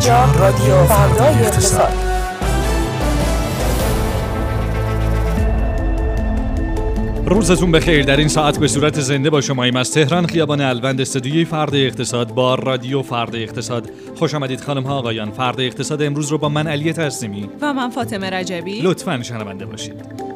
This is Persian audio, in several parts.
اینجا رادیو فردای اقتصاد. روزتون بخیر. در این ساعت به صورت زنده با شماییم از تهران خیابان الوند استودیوی فرد اقتصاد با رادیو فرد اقتصاد. خوش آمدید خانم ها آقایان. فرد اقتصاد امروز رو با من علی تسلیمی و من فاطمه رجبی. لطفا شنونده باشید.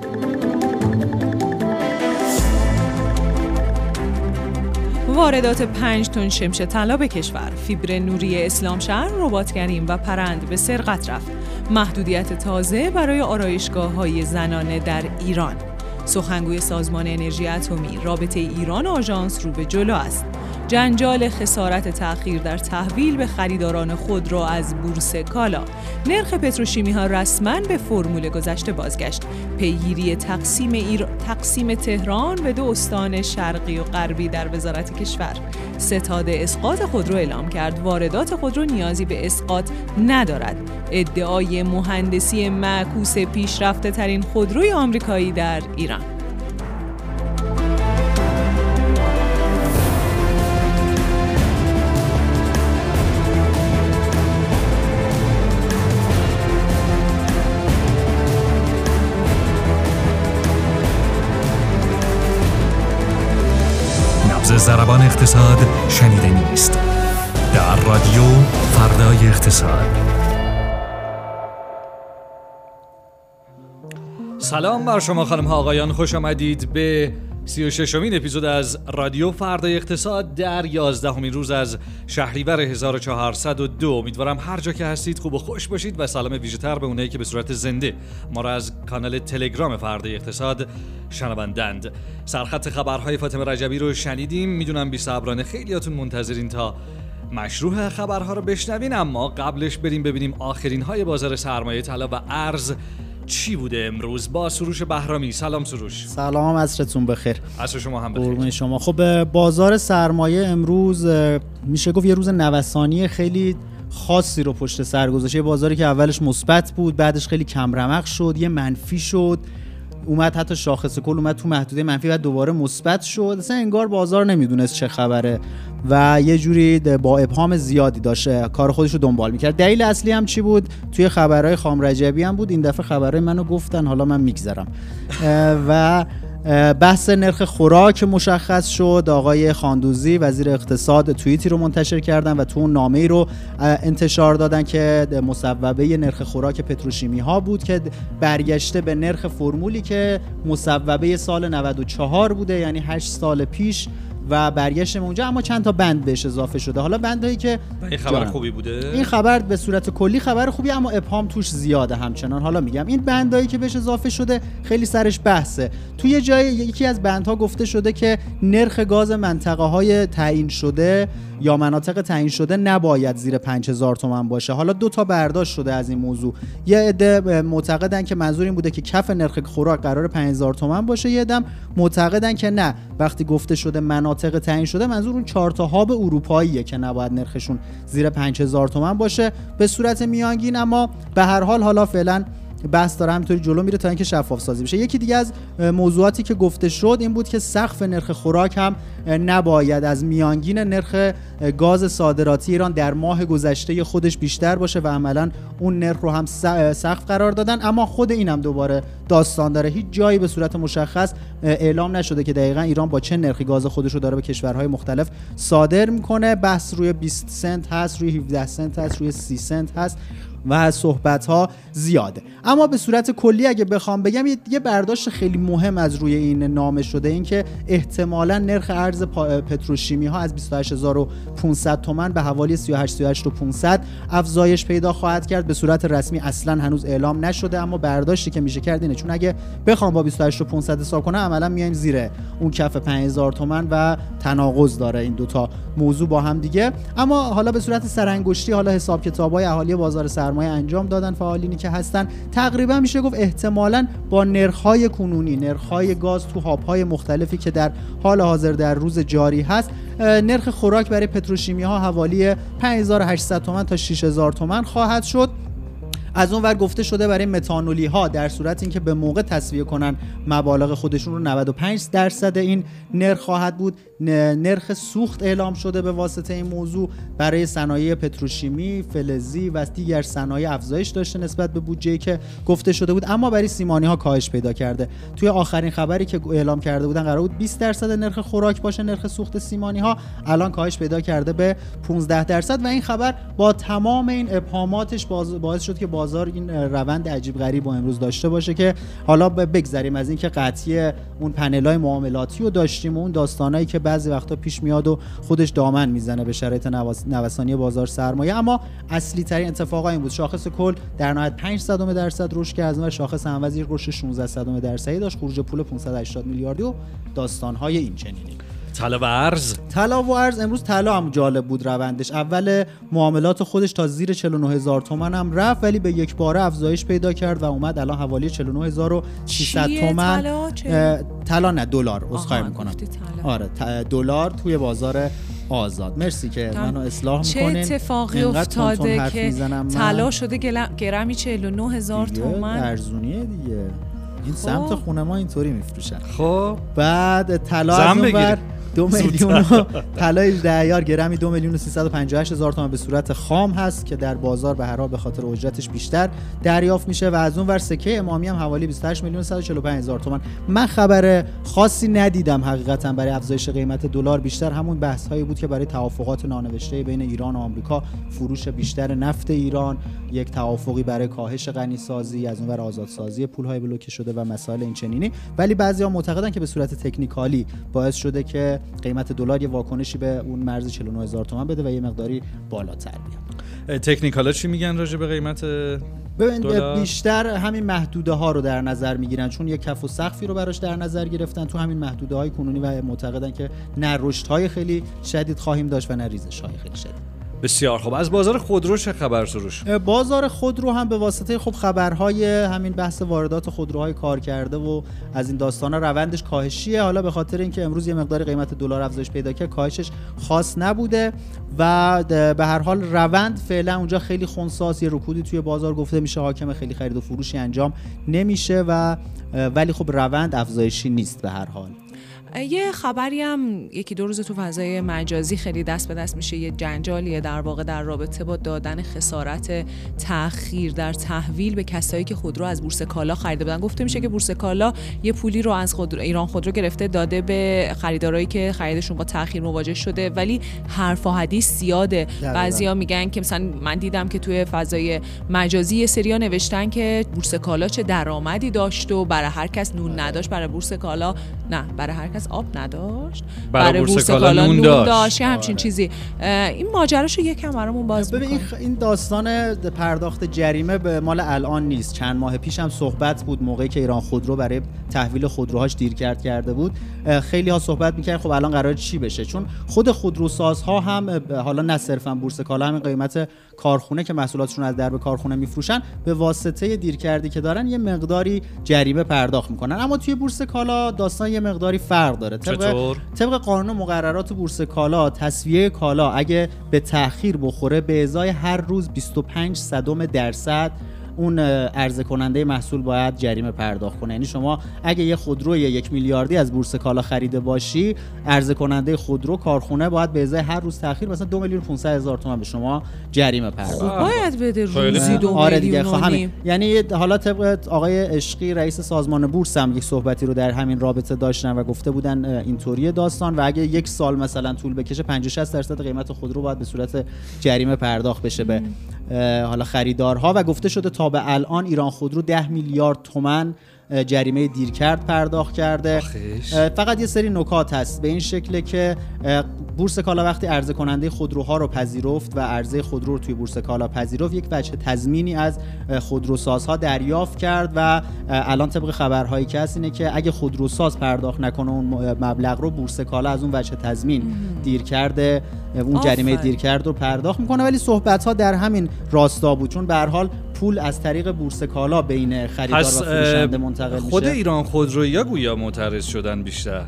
واردات 5 تن شمش طلا به کشور. فیبر نوری اسلام شهر رباتگریم و پرند به سرقت رفت. محدودیت تازه برای آرایشگاه های زنانه در ایران. سخنگوی سازمان انرژی اتمی رابطه ایران آژانس رو به جلو است. جنجال خسارت تأخیر در تحویل به خریداران خود را از بورس کالا. نرخ پتروشیمی ها رسما به فرمول گذشته بازگشت. پیگیری تقسیم, ایر... تقسیم تهران به دو استان شرقی و غربی در وزارت کشور. ستاد اسقاط خودرو اعلام کرد. واردات خودرو نیازی به اسقاط ندارد. ادعای مهندسی معکوس پیشرفته ترین خودروی آمریکایی در ایران. زربان اقتصاد شنیده نیست. در رادیو فردای اقتصاد. سلام بر شما خانم ها آقایان خوش آمدید به سی و اپیزود از رادیو فردای اقتصاد در یازدهمین روز از شهریور 1402 امیدوارم هر جا که هستید خوب و خوش باشید و سلام ویژه‌تر به اونایی که به صورت زنده ما را از کانال تلگرام فردای اقتصاد شنوندند. سرخط خبرهای فاطمه رجبی رو شنیدیم. می‌دونم بی صبرانه خیلیاتون منتظرین تا مشروع خبرها رو بشنوین اما قبلش بریم ببینیم آخرین های بازار سرمایه طلا و ارز. چی بوده امروز؟ با سروش بهرامی. سلام سروش. سلام عصرتون بخیر. عصر شما هم بخیر. شما. خب بازار سرمایه امروز میشه گفت یه روز نوسانی خیلی خاصی رو پشت سر گذاشته بازاری که اولش مثبت بود بعدش خیلی کم رمق شد یه منفی شد. اومد حتی شاخص کل اومد تو محدوده منفی و دوباره مثبت شد. اصلا انگار بازار نمی‌دونست چه خبره و یه جوری با ابهام زیادی داشته کار خودش رو دنبال می‌کرد. دلیل اصلی هم چی بود؟ توی خبرهای خام رجبی هم بود. این دفعه خبرهای منو گفتن حالا من میگذرم. و بحث نرخ خوراک مشخص شد. آقای خاندوزی وزیر اقتصاد توییتی رو منتشر کردن و تو اون نامه رو انتشار دادن که مصوبه نرخ خوراک پتروشیمی ها بود که برگشته به نرخ فرمولی که مصوبه سال 94 بوده یعنی 8 سال پیش. و برگشتم اونجا اما چند تا بند بهش اضافه شده. حالا بندهایی که این خبر خوبی بوده؟ این خبر به صورت کلی خبر خوبی اما ابهام توش زیاده همچنان. حالا میگم این بندهایی که بهش اضافه شده خیلی سرش بحثه. توی جای یکی از بندها گفته شده که نرخ گاز منطقه های تعیین شده یا مناطق تعیین شده نباید زیر 5000 تومان باشه. حالا دو تا برداشت شده از این موضوع. یه عده معتقدن که منظور این بوده که کف نرخ خوراک قرار 5000 تومان باشه. یه عده معتقدن که نه. وقتی گفته شده مناطق تعیین شده منظور اون چهار تا هاب اروپاییه که نباید نرخشون زیر 5000 تومان باشه. به صورت میانگین اما به هر حال حالا فعلا بحث داره همینطوری جلو میره تا اینکه شفاف سازی بشه. یکی دیگه از موضوعاتی که گفته شد این بود که سقف نرخ خوراک هم نباید از میانگین نرخ گاز صادراتی ایران در ماه گذشته خودش بیشتر باشه و عملا اون نرخ رو هم سقف قرار دادن. اما خود اینم دوباره داستان داره. هیچ جایی به صورت مشخص اعلام نشده که دقیقا ایران با چه نرخی گاز خودش رو داره به کشورهای مختلف صادر می‌کنه. بحث روی 20 سنت هست روی 17 سنت هست روی 30 سنت هست. و صحبت ها زیاده. اما به صورت کلی اگه بخوام بگم یه برداشت خیلی مهم از روی این نامه شده این که احتمالا نرخ ارز پتروشیمی ها از 28500 تومن به حوالی 38500 افزایش پیدا خواهد کرد. به صورت رسمی اصلا هنوز اعلام نشده اما برداشتی که میشه کرد اینه چون اگه بخوام با 28500 حساب کنم عملا میایم زیر اون کف 5000 تومن و تناقض داره این دوتا موضوع با هم دیگه. اما حالا به صورت سرانگشتی حالا حساب کتابای اهالی بازار سر سرمایه انجام دادن فعالینی که هستن. تقریبا میشه گفت احتمالا با نرخ‌های کنونی نرخ‌های گاز تو هاب‌های مختلفی که در حال حاضر در روز جاری هست نرخ خوراک برای پتروشیمی ها حوالی 5800 تومان تا 6000 تومان خواهد شد. از اون ور گفته شده برای متانولی ها در صورت اینکه به موقع تصویه کنن مبالغ خودشون رو 95 درصد این نرخ خواهد بود. نرخ سوخت اعلام شده به واسطه این موضوع. برای صنایع پتروشیمی، فلزی و دیگر صنایع افزایش داشته نسبت به بودجه که گفته شده بود. اما برای سیمانی ها کاهش پیدا کرده. توی آخرین خبری که اعلام کرده بودن قرار بود 20 درصد نرخ خوراک باشه نرخ سوخت سیمانی ها الان کاهش پیدا کرده به 15 درصد و این خبر با تمام این ابهاماتش باعث شد که بازار این روند عجیب غریب و امروز داشته باشه که حالا بگذریم از اینکه قطعی اون پنل های معاملاتی رو داشتیم و اون داستانایی که بعضی وقتا پیش میاد و خودش دامن می‌زنه به شرایط نوسانی بازار سرمایه. اما اصلی ترین اتفاق این بود. شاخص کل در نهایت 5 صدم درصد رشد کرد و شاخص هموزی رشد 16 صدم درصدی داشت. خروج پول 580 میلیاردی و داستانهای این چنینی طلا و ارز طلا و ارز امروز طلا هم جالب بود روندش. اول معاملات خودش تا زیر 49 هزار تومن هم رفت ولی به یک باره افزایش پیدا کرد و اومد الان حوالی 49600 تومن. طلا؟ نه دلار عذرخواهی می‌کنم. آره دلار توی بازار آزاد. مرسی که منو اصلاح می‌کنین. چه اتفاقی افتاده که طلا شده گرمی 49 هزار تومن. ارزونیه دیگه. این سمت خب. خونه ما اینطوری میفروشن. خب. بعد طلا از دو میلیون طلای 18 گرمی دو میلیون و 358 هزار تومان به صورت خام هست که در بازار به هر به خاطر اجرتش بیشتر دریافت میشه و از اون ور سکه امامی هم حوالی 28 میلیون 145 هزار تومان. من خبر خاصی ندیدم حقیقتا برای افزایش قیمت دلار. بیشتر همون بحث هایی بود که برای توافقات نانوشته بین ایران و آمریکا فروش بیشتر نفت ایران یک توافقی برای کاهش غنی سازی از اون ور آزادسازی پول های بلوکه شده و مسائل این چنینی ولی بعضیا معتقدن که به صورت تکنیکالی باعث شده که قیمت دلار یه واکنشی به اون مرز 49 هزار تومان بده و یه مقداری بالاتر بیاد. تکنیکالا چی میگن راجع به قیمت ببین بیشتر همین محدوده ها رو در نظر می‌گیرن چون یه کف و سقفی رو براش در نظر گرفتن تو همین محدوده های کنونی و معتقدن که نه رشد های خیلی شدید خواهیم داشت و نه ریزش های خیلی شدید. بسیار خوب. از بازار خودرو چه خبر سروش؟ بازار خودرو هم به واسطه خب خبرهای همین بحث واردات خودروهای کار کرده و از این داستانا روندش کاهشیه. حالا به خاطر اینکه امروز یه مقدار قیمت دلار افزایش پیدا کرد کاهشش خاص نبوده و به هر حال روند فعلا اونجا خیلی خونساس یه رکودی توی بازار گفته میشه حاکم خیلی خرید و فروشی انجام نمیشه و ولی خب روند افزایشی نیست به هر حال. یه خبری هم یکی دو روز تو فضای مجازی خیلی دست به دست میشه یه جنجالیه در واقع در رابطه با دادن خسارت تاخیر در تحویل به کسایی که خودرو از بورس کالا خریده بودن. گفته میشه که بورس کالا یه پولی رو از خودرو ایران خودرو گرفته داده به خریدارایی که خریدشون با تاخیر مواجه شده ولی حرف و حدیث زیاده. بعضیا میگن که مثلا من دیدم که توی فضای مجازی یه سریا نوشتن که بورس کالا چه درآمدی داشت و برای هر کس نون نداشت برای بورس کالا نه برای هر کس آب نداشت. برای بورس کالا نون داشت, داشت. همچین آره. چیزی. این ماجراشو یکم برامون باز ببین این داستان پرداخت جریمه به مال الان نیست. چند ماه پیش هم صحبت بود موقعی که ایران خودرو برای تحویل خودروهاش دیر کرد کرده بود. خیلی ها صحبت می‌کرد خب الان قرار چی بشه؟ چون خود خودروسازها هم حالا نه صرفا بورس کالا همین قیمت کارخونه که محصولاتشون از درب کارخونه میفروشن به واسطه دیر کردی که دارن یه مقداری جریمه پرداخت می‌کنن. اما توی بورس کالا داستان یه مقداری فرق داره. طبق, طبق قانون مقررات بورس کالا تصویه کالا اگه به تاخیر بخوره به ازای هر روز 25 صدم درصد اون عرضه کننده محصول باید جریمه پرداخت کنه. یعنی شما اگه یه خودروی یک میلیاردی از بورس کالا خریده باشی عرضه کننده خودرو کارخونه باید به ازای هر روز تاخیر مثلا دو میلیون 500 هزار تومان به شما جریمه پرداخت خب باید بده روزی دو آره دیگه خب یعنی حالا طبق آقای عشقی رئیس سازمان بورس هم یک صحبتی رو در همین رابطه داشتن و گفته بودن اینطوری داستان و اگه یک سال مثلا طول بکشه 50 60 درصد قیمت خودرو باید به صورت جریمه پرداخت بشه به حالا خریدارها و گفته شده تا به الان ایران خودرو 10 میلیارد تومن جریمه دیرکرد پرداخت کرده. فقط یه سری نکات هست به این شکله که بورس کالا وقتی عرضه کننده خودروها رو پذیرفت و عرضه خودرو رو توی بورس کالا پذیرفت یک وجه تضمینی از خودروسازها دریافت کرد و الان طبق خبرهایی که هست اینه که اگه خودروساز پرداخت نکنه اون مبلغ رو بورس کالا از اون وجه تضمین دیر کرده اون جریمه دیر کرد رو پرداخت می‌کنه. ولی صحبت ها در همین راستا بود. چون به حال پول از طریق بورس کالا بین خریدار و فروشنده منتقل خود میشه ایران خودرویی یا گویا معترض شدن بیشتر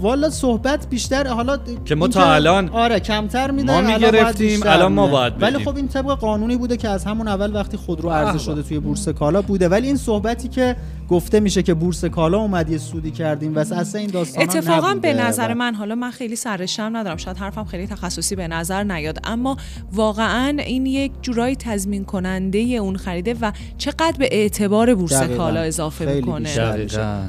والا صحبت بیشتر حالا که ما تا الان آره کمتر میدن ما می‌گرفتیم، الان ما. باید ولی بدیم. خب این طبق قانونی بوده که از همون اول وقتی خودرو عرضه. شده توی بورس کالا بوده ولی این صحبتی که گفته میشه که بورس کالا اومد یه سودی کردیم و اصلا این داستان اتفاقا به نظر من حالا من خیلی سرشم ندارم شاید حرفم خیلی تخصصی به نظر نیاد اما واقعا این یک جورایی تضمین کننده اون خریده و چقدر به اعتبار بورس دقیقاً. کالا اضافه می‌کنه.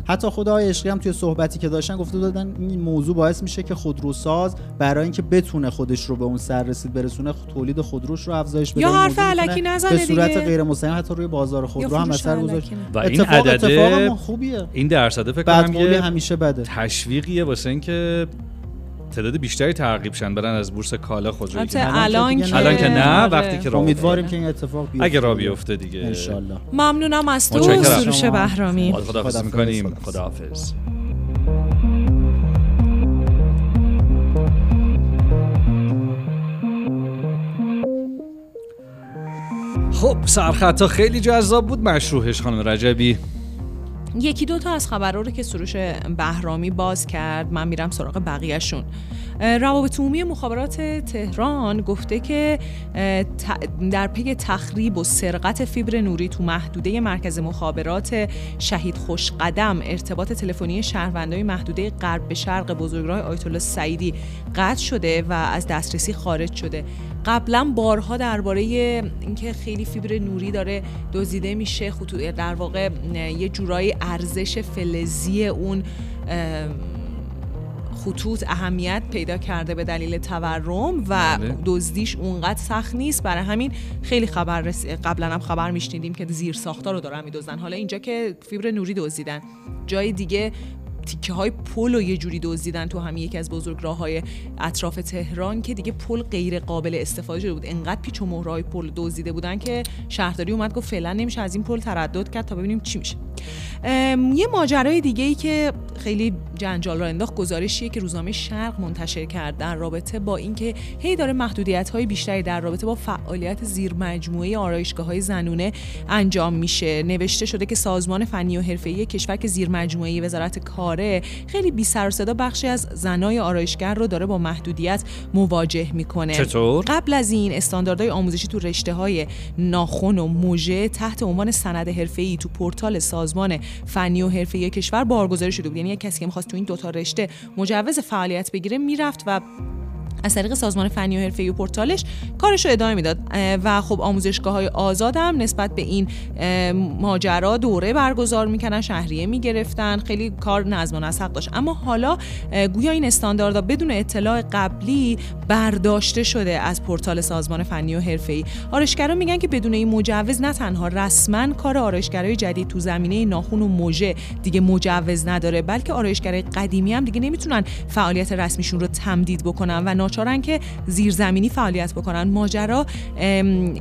حتی خدا عشقی هم توی صحبتی که داشتن گفته دادن این موضوع باعث میشه که خودروساز برای اینکه بتونه خودش رو به اون سر رسید برسونه تولید خودروش رو افزایش بده یا حرف علکی نزنه به صورت دیگه. غیر مستقیم حتی روی بازار خودرو هم اثر گذاشت. و این اتفاق اتفاق عدده ما خوبیه این درصده فکر بعد کنم یه همیشه بده تشویقیه واسه اینکه تعداد بیشتری ترغیب شن برن از بورس کالا خودرویی الان که الان که نه آره. وقتی که امیدواریم. که این اتفاق بیفته اگه راه بیفته دیگه انشالله ممنونم از تو. سروش. بهرامی خداحافظ. می‌کنیم خداحافظ. خب سرخطا خیلی جذاب بود مشروحش خانم رجبی یکی دو تا از خبرها رو که سروش بهرامی باز کرد من میرم سراغ بقیهشون. روابط عمومی مخابرات تهران گفته که در پی تخریب و سرقت فیبر نوری تو محدوده مرکز مخابرات شهید خوشقدم ارتباط تلفنی شهروندای محدوده غرب به شرق بزرگراه آیت الله سعیدی قطع شده و از دسترسی خارج شده. قبلا بارها درباره اینکه خیلی فیبر نوری داره دزدیده میشه در واقع یه جورایی ارزش فلزی اون خطوط اهمیت پیدا کرده به دلیل تورم و بله. دزدیش اونقدر سخت نیست. برای همین خیلی خبر رس... قبلا هم خبر میشنیدیم که زیر ساختار رو دارن میدزدن. حالا اینجا که فیبر نوری دزدیدن. جای دیگه تیکه های پل رو یه جوری دزدیدن تو همین یکی از بزرگ راه های اطراف تهران که دیگه پل غیر قابل استفاده شده بود. انقدر پیچ و مهرهای پل دزدیده بودن که شهرداری اومد گفت فعلا نمیشه از این پل تردد کرد تا ببینیم چی میشه. یه ماجرای دیگه ای که خیلی جنجال را انداخت گزارشیه که روزنامه شرق منتشر کرد در رابطه با اینکه هی داره محدودیت های بیشتری در رابطه با فعالیت زیر مجموعه آرایشگاه های زنونه انجام میشه. نوشته شده که سازمان فنی و حرفه‌ای کشور که زیر مجموعه وزارت کاره خیلی بی سر صدا بخشی از زنای آرایشگر رو داره با محدودیت مواجه می‌کنه چطور؟ قبل از این استانداردهای آموزشی تو رشته های ناخن و موژه تحت عنوان سند حرفه‌ای تو پورتال سازمان فنی و حرفه‌ای کشور بارگذاری شده بود یعنی یک کسی که می‌خواست تو این دوتا رشته مجوز فعالیت بگیره می‌رفت و از طریق سازمان فنی و حرفه‌ای و پورتالش کارش رو ادامه می‌داد. و خب آموزشگاه های آزاد هم نسبت به این ماجرا دوره برگزار می‌کنن شهریه می‌گرفتن خیلی کار نظم و نسق داشت. اما حالا گویا این استانداردها بدون اطلاع قبلی برداشته شده از پورتال سازمان فنی و حرفه‌ای. آرایشگران میگن که بدون این مجوز نه تنها رسما کار آرایشگرای جدید تو زمینه ناخن و موژه دیگه مجوز نداره بلکه آرایشگرای قدیمی هم دیگه نمی‌تونن فعالیت رسمیشون رو تمدید بکنن و ناچارن که زیرزمینی فعالیت بکنن. ماجرا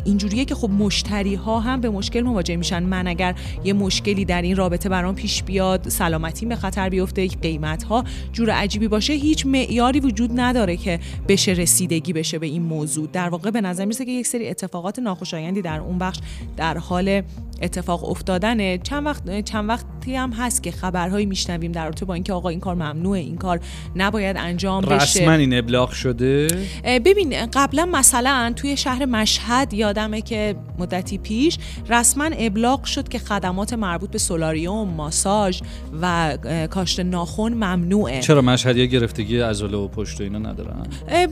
اینجوریه که خب مشتری ها هم به مشکل مواجه میشن. من اگر یه مشکلی در این رابطه برام پیش بیاد سلامتی به خطر بیفته قیمت ها جور عجیبی باشه هیچ معیاری وجود نداره که بشه رسیدگی بشه به این موضوع. در واقع به نظر می‌رسه که یک سری اتفاقات ناخوشایندی در اون بخش در حال اتفاق افتادنه. چند وقت چند وقتی هم هست که خبرهایی میشنویم در رابطه با اینکه آقا این کار ممنوعه این کار نباید انجام بشه. رسما این ابلاغ شده؟ ببین قبلا مثلا توی شهر مشهد یادمه که مدتی پیش رسما ابلاغ شد که خدمات مربوط به سولاریوم ماساژ و کاشت ناخن ممنوعه. چرا مشهدی گرفتگی عضله و پشت و اینا ندارن؟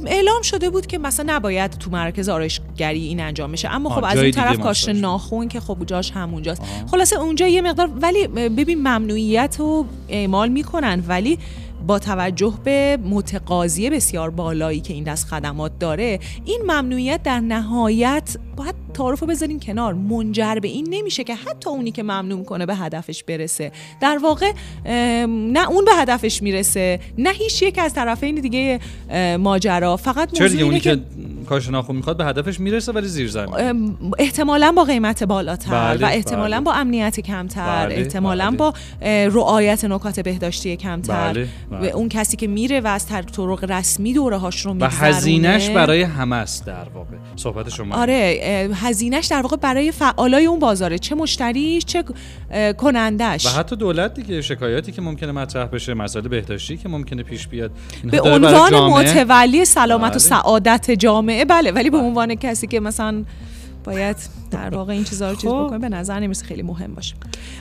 اعلام شده بود که مثلا نباید تو مرکز آرایشگری این انجام بشه. اما خب از اون طرف کاشت. ناخن که خب جاش همونجاست. خلاصه اونجا یه مقدار ولی ببین ممنوعیت رو اعمال می‌کنن ولی با توجه به متقاضی بسیار بالایی که این دست خدمات داره این ممنوعیت در نهایت باید تعارف رو بذاریم کنار. منجر به این نمیشه که حتی اونی که ممنوع کنه به هدفش برسه. در واقع نه اون به هدفش می‌رسه نه هیچ یک از طرفین دیگه ماجرا. فقط چرا دیگه اونی که که کاش ناخون می‌خواد به هدفش می‌رسه ولی زیر زمین؟ احتمالا با قیمت بالاتر بله، و احتمالا بله. با امنیت کمتر بله، احتمالا بله. با رعایت نکات بهداشتی کمتر. بله، بله. و اون کسی که میره و از طر- طرق رسمی دوره هاش رو و میگذرونه. هزینهش برای همه است در واقع. صحبت شما. آره هزینهش در واقع برای فعالای اون بازاره چه مشتریش چه کنندش و حتی دولت دیگه شکایاتی که ممکنه مطرح بشه مسائل بهداشتی که ممکنه پیش بیاد به عنوان متولی سلامت و بله. سعادت جامعه بله. ولی به عنوان کسی که مثلا باید در واقع این چیزا رو چیز خب. بکنه به نظر نمی‌رسه خیلی مهم باشه.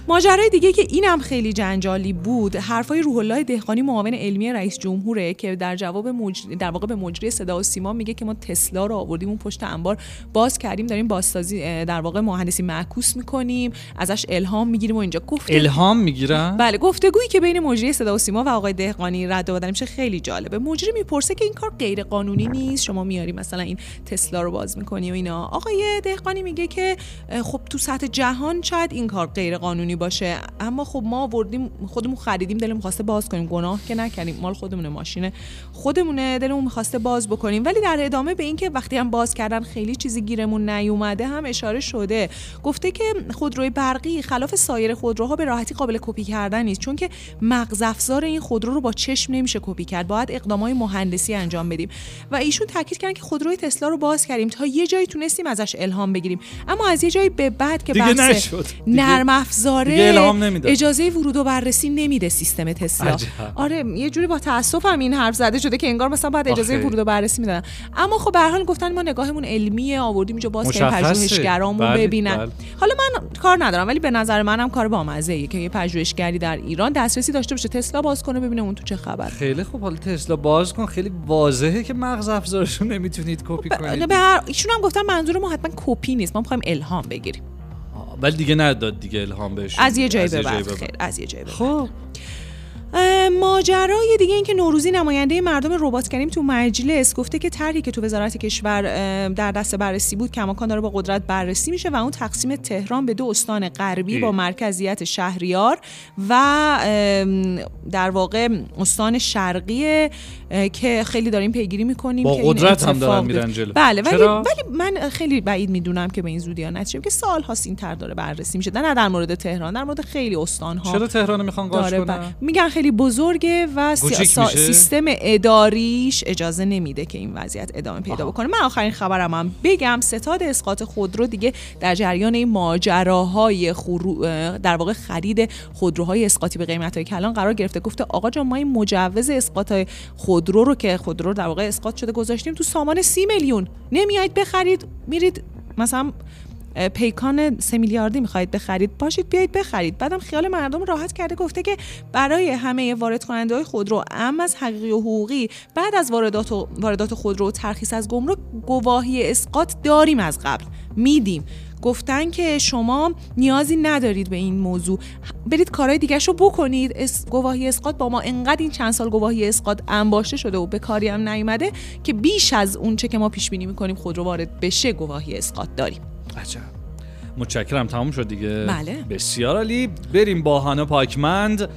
ماجرای دیگه که اینم خیلی جنجالی بود حرفای روح الله دهقانی معاون علمی رئیس جمهوره که در جواب مجری در واقع به مجری صدا و سیما میگه که ما تسلا رو آوردیم اون پشت انبار باز کردیم داریم بازسازی در واقع مهندسی معکوس می‌کنیم ازش الهام می‌گیریم و اینجا گفت الهام می‌گیرن؟ بله گفتگویی که بین مجری صدا و سیما و آقای دهقانی رد و بدل میشه خیلی جالبه. مجری می‌پرسه که این کار غیر قانونی نیست؟ شما میاری مثلا این تسلا رو باز می‌کنی و اینا. آقای دهقانی میگه که خب تو سطح جهان شاید این کار غیر قانونی باشه اما خب ما آوردیم خودمون خریدیم دلمون خواسته باز کنیم. گناه که نکردیم. مال خودمونه ماشین خودمونه دلمون می‌خواسته باز بکنیم. ولی در ادامه به اینکه وقتی هم باز کردن خیلی چیزی گیرمون نیومده هم اشاره شده. گفته که خودروی برقی خلاف سایر خودروها به راحتی قابل کپی کردن نیست. چون که مغز افزار این خودرو رو با چشم نمیشه کپی کرد. باید اقدامای مهندسی انجام بدیم. و ایشون تاکید کردن که خودروی تسلا رو باز کردیم تا یه جایی تونستیم ازش بگیریم اما از یه جایی به بعد که دیگه بحث نشد. دیگه- نرم افزاره دیگه الهام نمی‌داد. اجازه ورود و بررسی نمیده سیستم تسلا عجب. آره یه جوری با تاسفم این حرف زده شده که انگار مثلا باید اجازه. ورود و بررسی می‌دادن اما خب به هر حال گفتن ما نگاهمون علمیه آوردیم اینجا باز مشخصه. پژوهشگرامون بله، ببینن بله. حالا من کار ندارم ولی به نظر منم کار بامزه ایه که یه پژوهشگری در ایران دسترسی داشته باشه تسلا باز کنه ببینه اون تو چه خبر خیلی خوب حالا تسلا باز کن خیلی واضحه که مغز افزارش رو نمی‌تونید کپی کنید به هر ایشون هم گفتن منظور ما حتما کپی نیست. ما می‌خوایم الهام بگیریم. ولی دیگه نداد دیگه الهام بهش. از یه جایی به بعد از یه جایی به. خب. ماجرای دیگه این که نوروزی نماینده مردم ربات کریم تو مجلس گفته که طرحی که تو وزارت کشور در دست بررسی بود کماکان داره با قدرت بررسی میشه و اون تقسیم تهران به دو استان غربی. با مرکزیت شهریار و در واقع استان شرقی که خیلی داریم پیگیری می‌کنیم با که قدرت هم دارن. میرن جلو. بله ولی چرا؟ ولی من خیلی بعید می‌دونم که به این زودی ها نتیجه که سال هاست این طرح داره بررسی میشه نه در مورد تهران در مورد خیلی استان ها چرا تهران می‌خوان قاش کنن میگن خیلی بزرگه و سا-؟ سیستم اداریش اجازه نمیده که این وضعیت ادامه پیدا آها. بکنه من آخرین خبرم هم بگم ستاد اسقاط خودرو دیگه در جریان این ماجراهای خرو... در واقع خرید خودروهای اسقاطی به قیمت های کلان قرار گرفته گفته آقا جان ما این مجوز اسقاط خودرو رو که خودرو در واقع اسقاط شده گذاشتیم تو سامان سی میلیون نمیایید بخرید میرید مثلا پیکان سه میلیاردی می‌خواهید بخرید باشید بیایید بخرید. بعدم خیال مردم راحت کرده گفته که برای همه وارد کننده های خودرو ام از حقیقی و حقوقی بعد از واردات و واردات خودرو ترخیص از گمرک گواهی اسقاط داریم از قبل. میدیم. گفتن که شما نیازی ندارید به این موضوع. برید کارهای دیگه رو بکنید. اس... گواهی اسقاط با ما انقدر این چند سال گواهی اسقاط انباشته شده و به کاری هم نیومده که بیش از اون چه که ما پیش بینی می‌کنیم خودرو وارد بشه گواهی اسقاط داریم. عجب متشکرم تمام شد دیگه. بله. بسیار عالی. بریم با هانا پاکمند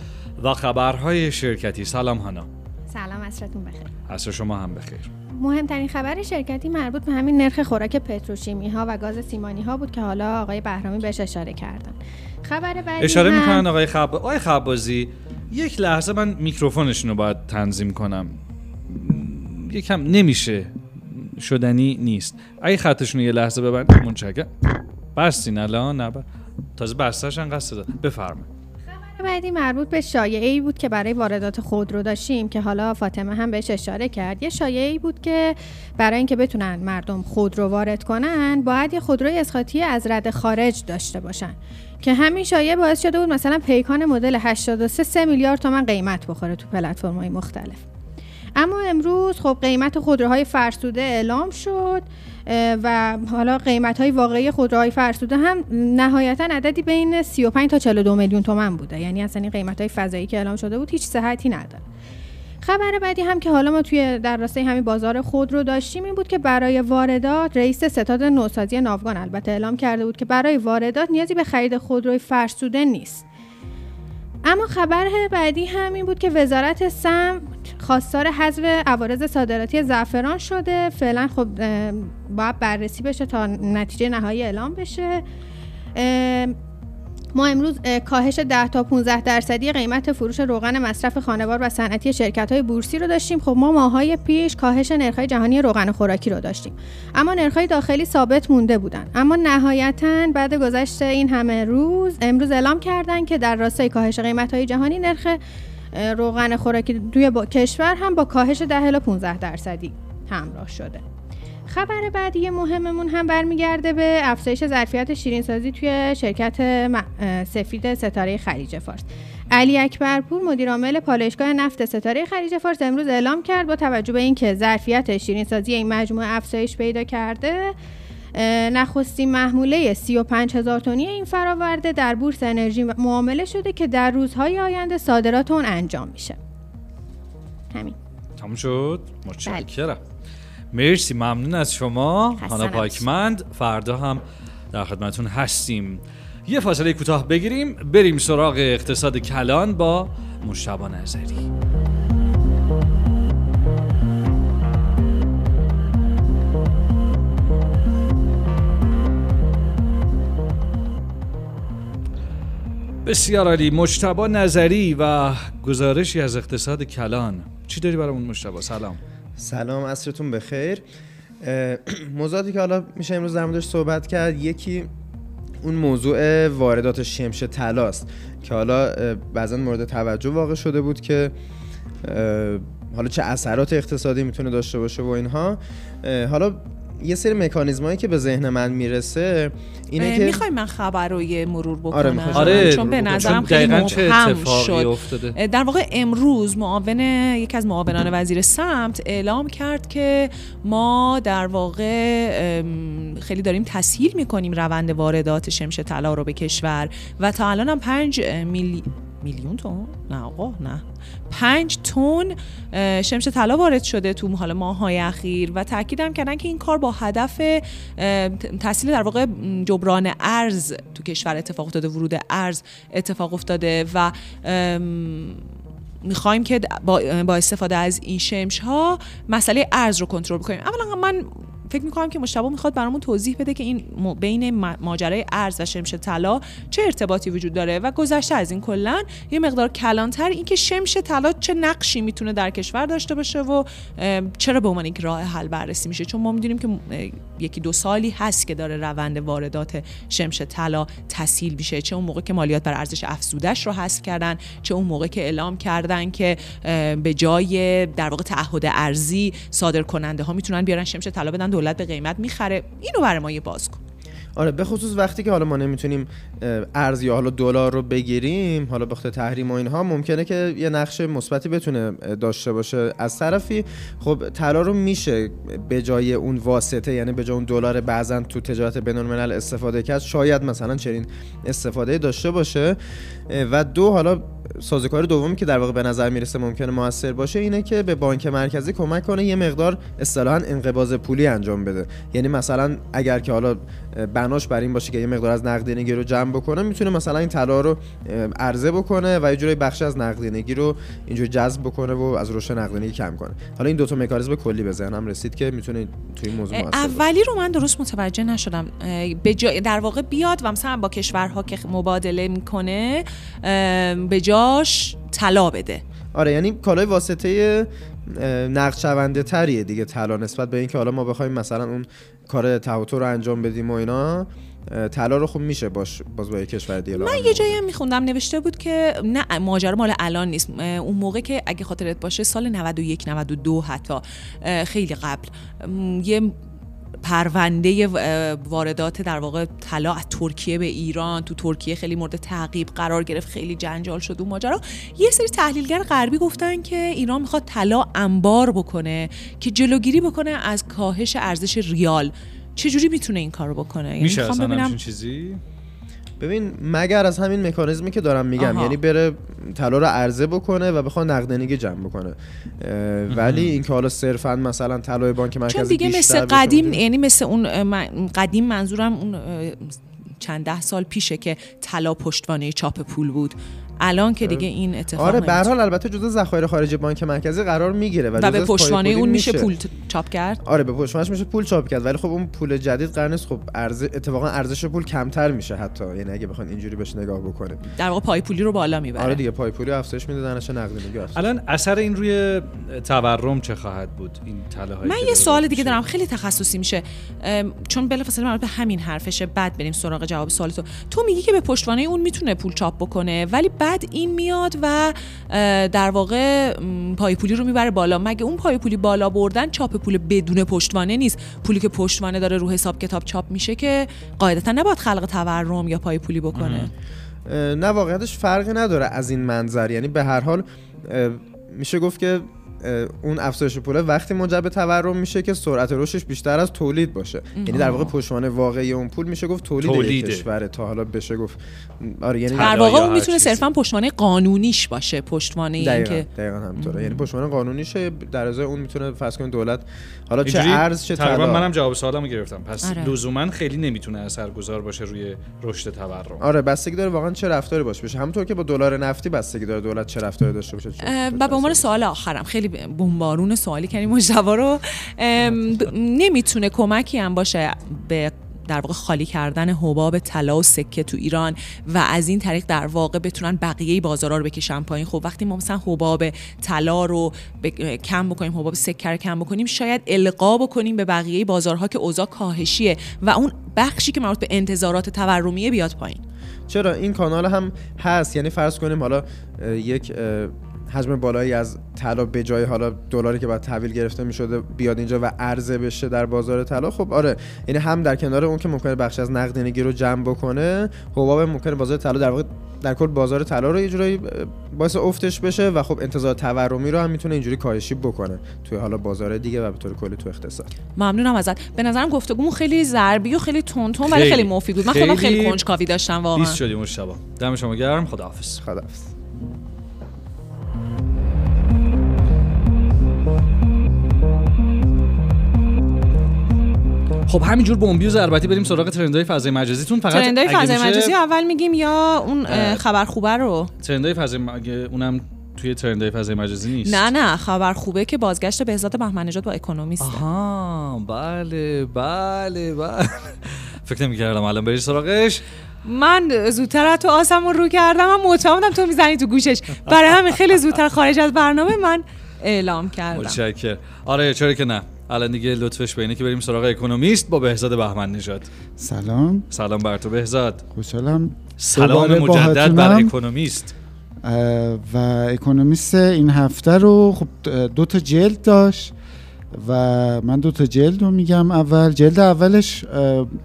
و خبرهای شرکتی. سلام هانا. سلام عصرتون بخیر. عصر شما هم بخیر. مهمترین خبر شرکتی مربوط به همین نرخ خوراک پتروشیمی ها و گاز سیمانی ها بود که حالا آقای بهرامی بهش اشاره کردن. خبر بعدی اشاره هم- می‌کنن آقای خب آقای خبازی یک لحظه من میکروفونشون رو باید تنظیم کنم. یکم نمیشه. شدنی نیست. اگه خطشون یه لحظه ببند متشکرم بستین الان؟ نه تازه بستش انقدر داد بفرمایید. بعدی مربوط به شایعه ای بود که برای واردات خودرو داشتیم که حالا فاطمه هم بهش اشاره کرد. یه شایعه ای بود که برای اینکه بتونن مردم خودرو وارد کنن باید یه خودروی اسقاطی از رد خارج داشته باشن. که همین شایعه باعث شده بود مثلا پیکان مدل 83 3 میلیارد تومن قیمت بخوره تو پلتفرم‌های مختلف. اما امروز خب قیمت خودروهای فرسوده اعلام شد و حالا قیمت های واقعی خودروهای فرسوده هم نهایتا عددی بین 35 تا 42 میلیون تومن بوده. یعنی اصلا این قیمت های فضایی که اعلام شده بود هیچ صحتی نداره. خبر بعدی هم که حالا ما توی در راستای همین بازار خودرو داشتیم این بود که برای واردات رئیس ستاد نوسازی ناوگان البته اعلام کرده بود که برای واردات نیازی به خرید خودروی فرسوده نیست. اما خبر بعدی هم این بود که وزارت سمت خواستار حذف عوارض صادراتی زعفران شده. فعلا خب باید بررسی بشه تا نتیجه نهایی اعلام بشه. ما امروز اه، کاهش 10 تا 15 درصدی قیمت فروش روغن مصرف خانوار و صنعتی شرکت های بورسی رو داشتیم. خب ما ماهای پیش کاهش نرخ‌های جهانی روغن خوراکی رو داشتیم. اما نرخ‌های داخلی ثابت مونده بودن. اما نهایتا بعد گذشت این همه روز امروز اعلام کردن که در راستای کاهش قیمت‌های جهانی نرخ روغن خوراکی توی با... کشور هم با کاهش 10 الی 15 درصدی همراه شده. خبر بعدی مهممون هم برمیگرده به افزایش ظرفیت شیرینسازی توی شرکت سفید ستاره خلیج فارس. علی اکبرپور مدیرعامل پالایشگاه نفت ستاره خلیج فارس امروز اعلام کرد با توجه به اینکه ظرفیت شیرینسازی این مجموعه افزایش پیدا کرده نخستین محموله 35 هزار تنی این فراورده در بورس انرژی معامله شده که در روزهای آینده صادرات اون انجام میشه. همین. تموم شد؟ متشکرم. مرسی ممنون از شما. هانا. پاکمند فردا هم در خدمتون هستیم. یه فاصله کوتاه بگیریم بریم سراغ اقتصاد کلان با مشتبه نظری بسیار عالی. مجتبا نظری و گزارشی از اقتصاد کلان. چی داری برامون مجتبا سلام. سلام عصرتون بخیر. موضوعاتی که حالا میشه امروز در موردش صحبت کرد یکی اون موضوع واردات شمش طلاست که حالا بعضا مورد توجه واقع شده بود که حالا چه اثرات اقتصادی می‌تونه داشته باشه و اینها. حالا یه سری مکانیزمایی که به ذهن من می‌رسه اینه که می‌خوای من خبر رو یه مرور بکنم؟ آره، آره چون به نظرم چون خیلی دقیقاً چه مبهم اتفاقی شد. افتاده؟ در واقع امروز معاون یکی از معاونان وزیر سمت اعلام کرد که ما در واقع خیلی داریم تسهیل می‌کنیم روند واردات شمش طلا رو به کشور و تا الان هم پنج میلی... میلیون تن؟ نه آقا نه پنج اه، شمش طلا وارد شده تو حالا ماه‌های اخیر و تاکیدم کردن که این کار با هدف تسهیل در واقع جبران ارز تو کشور اتفاق افتاده ورود ارز اتفاق افتاده و می‌خوایم که با استفاده از این شمش ها مسئله ارز رو کنترل بکنیم اولا من فکر می‌کنم که مشتبه می‌خواد برامون توضیح بده که این بین ماجرای ارز و شمش طلا چه ارتباطی وجود داره و گذشته از این کلا یه مقدار کلانتر اینکه شمش طلا چه نقشی می‌تونه در کشور داشته باشه و چرا به عنوان یک راه حل بررسی میشه. چون ما می‌دونیم که یکی دو سالی هست که داره روند واردات شمش طلا تسهیل میشه. چه اون موقع که مالیات بر ارزش افزودش رو حذف کردن چه اون موقع که اعلام کردن که به جای در واقع تعهد ارزی صادر کننده ها می‌تونن بیارن شمش طلا بدن دولت به قیمت می‌خره. اینو برای ما یه باز کن. آره به خصوص وقتی که حالا ما نمی‌تونیم ارز یا حالا دلار رو بگیریم حالا خاطر تحریم و اینها ممکنه که یه نقش مثبتی بتونه داشته باشه. از طرفی خب طلا رو میشه به جای اون واسطه یعنی به جای اون دلار بعضا تو تجارت بین الملل استفاده کرد شاید مثلا چنین استفاده داشته باشه. و دو حالا سازوکار دومی که در واقع به نظر می‌رسه ممکنه موثر باشه اینه که به بانک مرکزی کمک کنه یه مقدار اصطلاحا انقباض پولی انجام بده. یعنی مثلا اگر که حالا بناش بر این باشه که یه مقدار از نقدینگی رو جمع بکنه می‌تونه مثلا این طلا رو عرضه بکنه و یه جوری بخش از نقدینگی رو اینجوری جذب بکنه و از رشد نقدینگی کم کنه. حالا این دو تا مکانیزم کلی به ذهنم رسید که می‌تونه توی این موضوع. اولی رو من درست متوجه نشدم. به جای در واقع بیاد و مثلا با کشورها که مبادله می‌کنه به جاش طلا بده. آره یعنی کالای واسطه نقد شونده تریه دیگه طلا نسبت به اینکه حالا ما بخوایم مثلا اون کار تهوتو رو انجام بدیم و اینا طلا رو خوب میشه باش باز با یه کشور دیگه من یه جایی هم میخوندم نوشته بود که نه ماجرا مال الان نیست. اون موقع که اگه خاطرت باشه سال 91 92 حتی خیلی قبل. یه پرونده واردات در واقع طلا از ترکیه به ایران تو ترکیه خیلی مورد تعقیب قرار گرفت خیلی جنجال شد اون ماجرا. یه سری تحلیلگر غربی گفتن که ایران می‌خواد طلا انبار بکنه که جلوگیری بکنه از کاهش ارزش ریال. چجوری می‌تونه این کارو بکنه؟ یعنی میشه اصلا ببینم چیزی؟ ببین مگر از همین مکانیزمی که دارم میگم آها. یعنی بره طلا رو عرضه بکنه و بخواد نقدینگی جمع بکنه ولی اینکه حالا صرفا مثلا طلای بانک مرکزی چون دیگه مثل قدیم. یعنی مثل اون من- قدیم منظورم اون چند ده سال پیشه که طلا پشتوانه چاپ پول بود الان که دیگه این اتفاق آره به. حال البته جزء ذخایر خارجی بانک مرکزی قرار می‌گیره و, به پشتوانه اون میشه پول چاپ کرد؟ آره به پشتوانش میشه پول چاپ کرد ولی خب اون پول جدید قرار نیست. خب ارز اتفاقا ارزش پول کمتر میشه حتی. یعنی اگه بخواید اینجوری بهش نگاه بکنیم. در واقع پای پولی رو بالا می‌بره. آره دیگه پای پولی افزایش میده درنش نقدینگی الان اثر این روی تورم چه خواهد بود؟ این طلاهایی من یه سوال دیگه؟ دارم. خیلی تخصصی میشه. چون بلافاصله مربوط به همین حرفشه. بعد بریم سراغ جواب سوال تو تو میگی که به پشتوانه اون می‌تونه پول چاپ بکنه ولی بعد این میاد و در واقع پای پولی رو می‌بره بالا. مگه اون پای پولی بالا بردن چاپ پول بدون پشتوانه نیست؟ پولی که پشتوانه داره رو حساب کتاب چاپ میشه که قاعدتا نباید خلق تورم یا پای پولی بکنه. نه واقعیتش فرقی نداره از این منظر. یعنی به هر حال میشه گفت که اون افزایش پوله وقتی منجر به تورم میشه که سرعت رشدش بیشتر از تولید باشه. یعنی در واقع پشتوانه واقعی اون پول میشه گفت تولید یک تولیده. کشوره. تا حالا بشه گفت آره یعنی در واقع اون می‌تونه. صرفا پشتوانه قانونیش باشه پشتوانه این دقیقا, که دقیقا همینطوره. یعنی پشتوانه قانونیشه در ازای اون می‌تونه فرض کنید دولت حالا چه ارز چه تقریبا طلا. منم جواب سوالمو گرفتم. پس آره. لزوما خیلی نمی‌تونه اثرگذار باشه روی رشد تورم. آره بستگی داره واقعا چه رفتاری باشه. بشه. همونطور که با دلار نفتی بستگی داره دولت چه رفتاری داشته باشه. و به عنوان. سوال آخرم خیلی بمبارون سوالی کردیم مجتبا رو نمی‌تونه کمکی هم باشه به در واقع خالی کردن حباب طلا و سکه تو ایران و از این طریق در واقع بتونن بقیه بازارها رو بکشن پایین. خب وقتی ما مثلا حباب طلا رو ب- کم بکنیم حباب سکه رو کم بکنیم شاید القا بکنیم به بقیه بازارها که اوضاع کاهشیه و اون بخشی که مربوط به انتظارات تورمیه بیاد پایین. چرا؟ این کانال هم هست. یعنی فرض کنیم حالا یک حجم بالایی از طلا به جای حالا دلاری که بعد تحویل گرفته می‌شده بیاد اینجا و عرضه بشه در بازار طلا خب آره یعنی هم در کنار اون که ممکنه بخش از نقدینگی رو جمع بکنه حباب ممکنه بازار طلا در واقع در کل بازار طلا رو یه جورایی اه، باعث افتش بشه و خب انتظار تورمی رو هم می‌تونه اینجوری کاهشی بکنه توی حالا بازار دیگه و به طور کلی تو اقتصاد. ممنونم ازت. به نظرم گفتگومون خیلی ضربی و خیلی تون ولی خیلی. خیلی مفید بود. من خودم خیلی خیلی کنجکاوی داشتم واقعا. بیست شدیم مشتبا دم شما گرم. خداحافظ. خداحافظ. خب همینجور بمبی و ضربتی بریم سراغ ترندهای فضای مجازیتون. فقط ترندهای فضای مجازی اول میگیم یا اون خبر خوبه رو؟ ترندهای فضای م- اگه اونم توی ترندهای فضای مجازی نیست. نه نه خبر خوبه که بازگشت بهزاد بهمن نژاد با اکونومیسته. آها بله بله بله. فکر نمی کردم الان بری سراغش. من زودتر از تو آسم رو کردم من مطمئن بودم تو می‌زنی تو گوشش. برای همین خیلی زودتر خارج از برنامه من اعلام کردم. متشکر آره چرا که نه. الان دیگه لطفش به اینه که بریم سراغ اکونومیست با بهزاد بهمن نژاد. سلام. سلام بر تو بهزاد. خوشحالم. سلام مجدد بر. اکونومیست. و اکونومیست این هفته رو خب دو تا جلد داشت و من دو تا جلد رو میگم. اول جلد اولش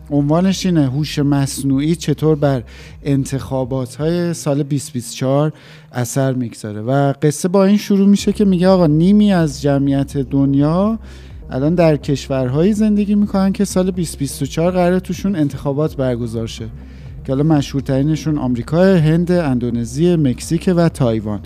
عنوانش اینه هوش مصنوعی چطور بر انتخابات های سال 2024 اثر می‌گذاره. و قصه با این شروع میشه که میگه آقا نیمی از جمعیت دنیا الان در کشورهایی زندگی می‌کنن که سال 2024 قراره توشون انتخابات برگزار شه. که حالا مشهورترینشون آمریکا، هند، اندونزی، مکزیک و تایوان.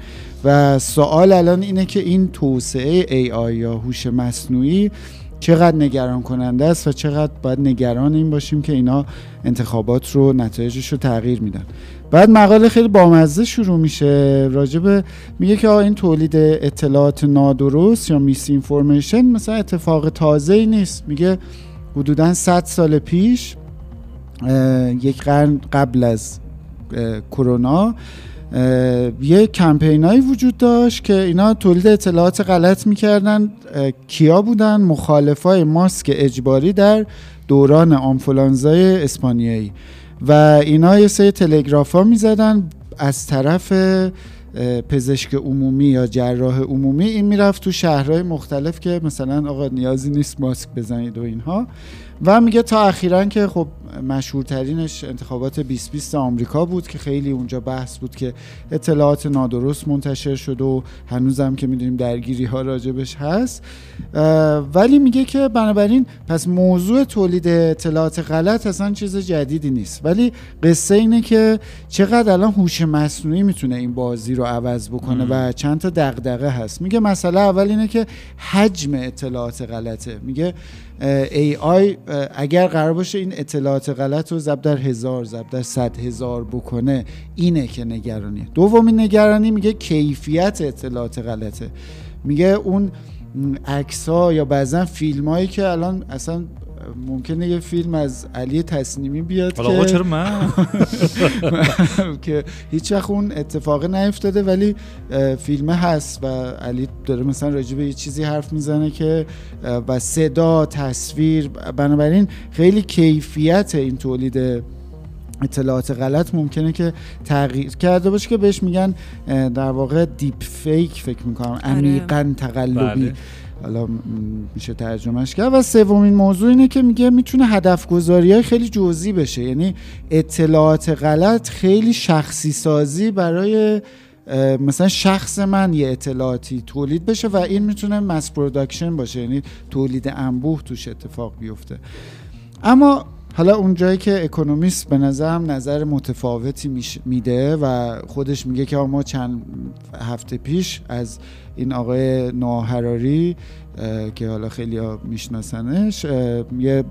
و سوال الان اینه که این توسعه AI یا هوش مصنوعی چقدر نگران کننده است و چقدر باید نگران این باشیم که اینا انتخابات رو نتایجش رو تغییر میدن. بعد مقاله خیلی بامزه شروع میشه. راجب میگه که آقا این تولید اطلاعات نادرست یا میس اینفورمیشن مثلا اتفاق تازه ای نیست. میگه حدودا 100 سال پیش یک قرن قبل از کرونا یه کمپینایی وجود داشت که اینا تولید اطلاعات غلط می‌کردن. کیا بودن؟ مخالفای ماسک اجباری در دوران آنفولانزای اسپانیایی. و اینا یه سری تلگراف ها می‌زدن از طرف پزشک عمومی یا جراح عمومی. این می‌رفت تو شهرهای مختلف که مثلا آقا نیازی نیست ماسک بزنید و اینها. و میگه تا اخیرا که خب مشهورترینش انتخابات 2020 آمریکا بود که خیلی اونجا بحث بود که اطلاعات نادرست منتشر شد و هنوزم که می‌دونیم درگیری ها راجبش هست. ولی میگه که بنابراین پس موضوع تولید اطلاعات غلط اصلا چیز جدیدی نیست. ولی قصه اینه که چقدر الان هوش مصنوعی می‌تونه این بازی رو عوض بکنه و چند تا دغدغه هست. میگه مسئله اول اینه که حجم اطلاعات غلطه. میگه آی اگر قرار باشه این اطلاعات غلط رو ضرب در هزار ضرب در صد هزار بکنه اینه که نگرانیه. دومین نگرانی میگه کیفیت اطلاعات غلطه. میگه اون عکس ها یا بعضا فیلم هایی که الان اصلا ممکنه یه فیلم از علی تصنیمی بیاد حالا آقا که چرا من؟ که هیچ وقت اون اتفاق نیفتاده ولی فیلمه هست و علی داره مثلا راجع به یه چیزی حرف می‌زنه که و صدا تصویر بنابراین خیلی کیفیت این تولید اطلاعات غلط ممکنه که تغییر کرده باشه که بهش میگن در واقع deep fake فکر می‌کنم عمیقا تقلبی. بله. حالا میشه ترجمهش کرد. و سومین موضوع اینه که میگه می‌تونه هدف گذاری های خیلی جزئی بشه. یعنی اطلاعات غلط خیلی شخصی سازی برای مثلا شخص من یه اطلاعاتی تولید بشه و این می‌تونه mass production باشه. یعنی تولید انبوه توش اتفاق بیفته. اما حالا اون جایی که اکونومیست به نظرم نظر متفاوتی میده و خودش میگه که ما چند هفته پیش از این آقای ناهراری که حالا خیلی میشناسنش یه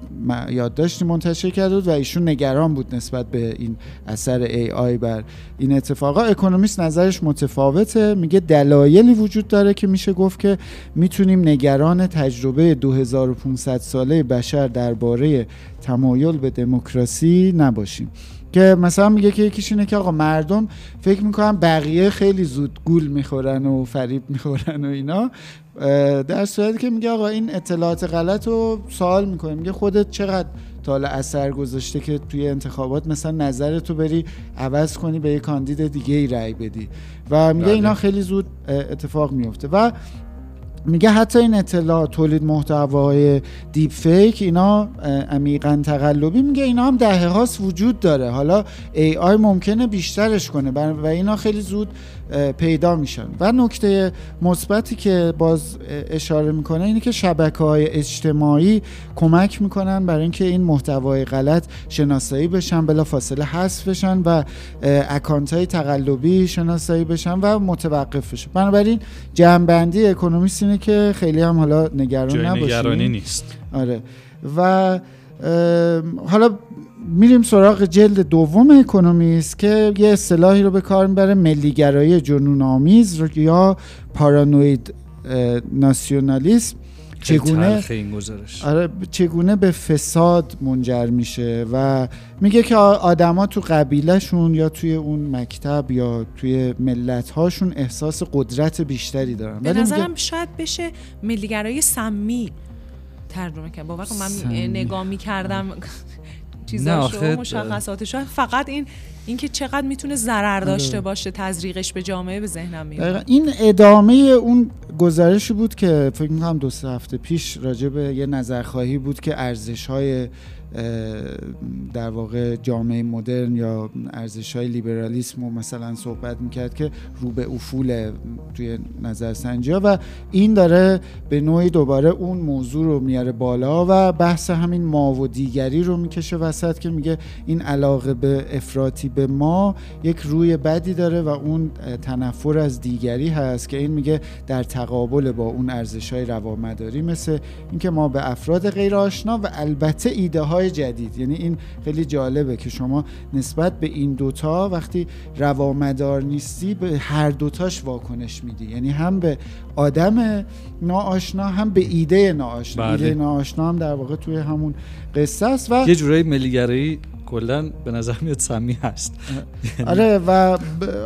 یادداشتی منتشر کرده بود و ایشون نگران بود نسبت به این اثر ای آی بر این اتفاقا. اکونومیست نظرش متفاوته. میگه دلایلی وجود داره که میشه گفت که می‌تونیم نگران تجربه 2500 ساله بشر درباره تمایل به دموکراسی نباشیم. که مثلا میگه که یکیش اینه که آقا مردم فکر می‌کنن بقیه خیلی زود گول می‌خورن و فریب می‌خورن و اینا. در صورتی که میگه آقا این اطلاعات غلط رو سوال می‌کنه. میگه خودت چقدر تا حالا اثر گذاشته که توی انتخابات مثلا نظرتو بری عوض کنی به یه کاندید دیگه ای رأی بدی. و میگه بله. اینا خیلی زود اتفاق میفته و میگه حتی این اطلاع تولید محتوای deep fake اینا عمیقا تقلبی میگه اینا هم دهه هاست وجود داره. حالا AI ممکنه بیشترش کنه و اینا خیلی زود پیدا میشن. و نکته مثبتی که باز اشاره می‌کنه اینه که شبکه های اجتماعی کمک می‌کنن برای اینکه این محتوای غلط شناسایی بشن بلا فاصله حذف بشن و اکانت های تقلبی شناسایی بشن و متوقف بشن. بنابراین جمعبندی اکونومیست اینه که خیلی هم حالا نگران جای نباشیم. نگرانی نیست. آره. و حالا میریم سراغ جلد دوم اکونومیست که یه اصطلاحی رو به کار می‌بره ملیگرایی جنون آمیز رو- یا پارانوید ناسیونالیسم. چگونه این گزارش. آره چگونه به فساد منجر میشه و میگه که آدما تو قبیلهشون یا توی اون مکتب یا توی ملت هاشون احساس قدرت بیشتری دارن. به ولی میگه- نظرم شاید بشه ملیگرای سمی ترجمه کرد باور کن من سمی. نگاه می‌کردم. چیزاشو مشخصاتش. فقط این اینکه چقدر می‌تونه ضرر داشته باشه تزریقش به جامعه به ذهنم میاد. این ادامه اون گزارشی بود که فکر می‌کنم دو سه هفته پیش راجع به یه نظرخواهی بود که ارزش های در واقع جامعه مدرن یا ارزش های لیبرالیسم رو مثلا صحبت می‌کرد که رو به افول توی نظرسنجی ها. و این داره به نوعی دوباره اون موضوع رو میاره بالا و بحث همین ما و دیگری رو می‌کشه وسط که میگه این علاقه به افراطی به ما یک روی بدی داره و اون تنفر از دیگری هست که این میگه در تقابل با اون ارزش های روامداری مثل اینکه ما به افراد غیر آشنا و البته ایده های جدید. یعنی این خیلی جالبه که شما نسبت به این دوتا وقتی روامدار نیستی به هر دوتاش واکنش میدی. یعنی هم به آدم ناآشنا هم به ایده ناآشنا. بله. ایده ناآشنا هم در واقع توی همون قصه است و یه جورایی ملیگرایی کلا به نظر میاد سمی هست. آره و ب-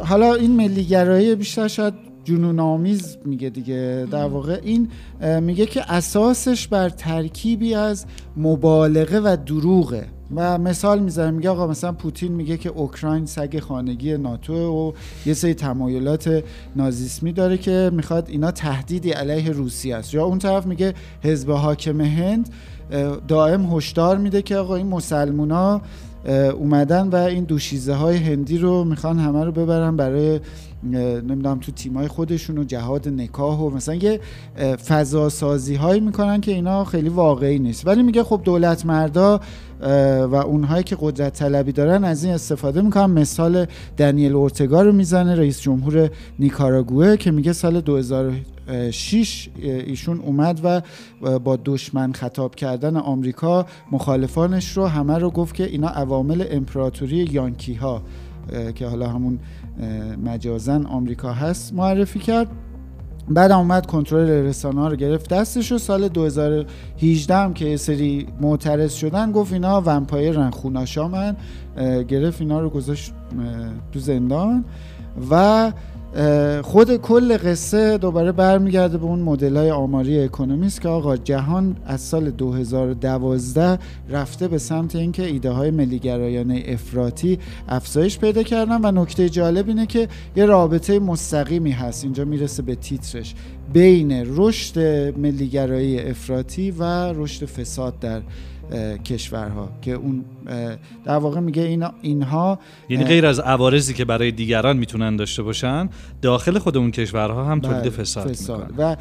حالا این ملیگرایی بیشتر شاید جنون آمیز میگه دیگه. در واقع این میگه که اساسش بر ترکیبی از مبالغه و دروغه. و مثال می‌زنه میگه آقا مثلا پوتین میگه که اوکراین سگ خانگی ناتو و یه سری تمایلات نازیسمی داره که می‌خواد اینا تهدیدی علیه روسیه است. یا اون طرف میگه حزب حاکم هند دائم هشدار میده که آقا این مسلمونا اومدن و این دوشیزه های هندی رو می‌خوان همه رو ببرن برای نمی‌دونم تو تیمای خودشون و جهاد نکاح و مثلا یه فضا سازی هایی می‌کنن که اینا خیلی واقعی نیست. ولی میگه خب دولت مردا و اونهایی که قدرت طلبی دارن از این استفاده می‌کنن. مثال دنیل اورتگا رو می‌زنه رئیس جمهور نیکاراگوه که میگه سال 2006 ایشون اومد و با دشمن خطاب کردن آمریکا مخالفانش رو همه رو گفت که اینا عوامل امپراتوری یانکی ها که حالا همون مجازن آمریکا هست معرفی کرد. بعد اومد کنترل رسانه ها رو گرفت. دستش و سال 2018 هم که سری معترض شدن گفت اینا ومپایر خوناشامن گرفت اینا رو گذاشت تو زندان. و خود کل قصه دوباره برمیگرده به اون مدل های آماری اکونومیست که آقا جهان از سال 2012 رفته به سمت اینکه ایده های ملیگرایانه افراطی افزایش پیدا کردن و نکته جالب اینه که یه رابطه مستقیمی هست. اینجا می‌رسه به تیترش. بین رشد ملیگرایی افراطی و رشد فساد در کشورها که اون در واقع میگه اینا اینها یعنی غیر از عوارضی که برای دیگران می‌تونن داشته باشن داخل خود اون کشورها هم تولید بله، فساد, فساد. و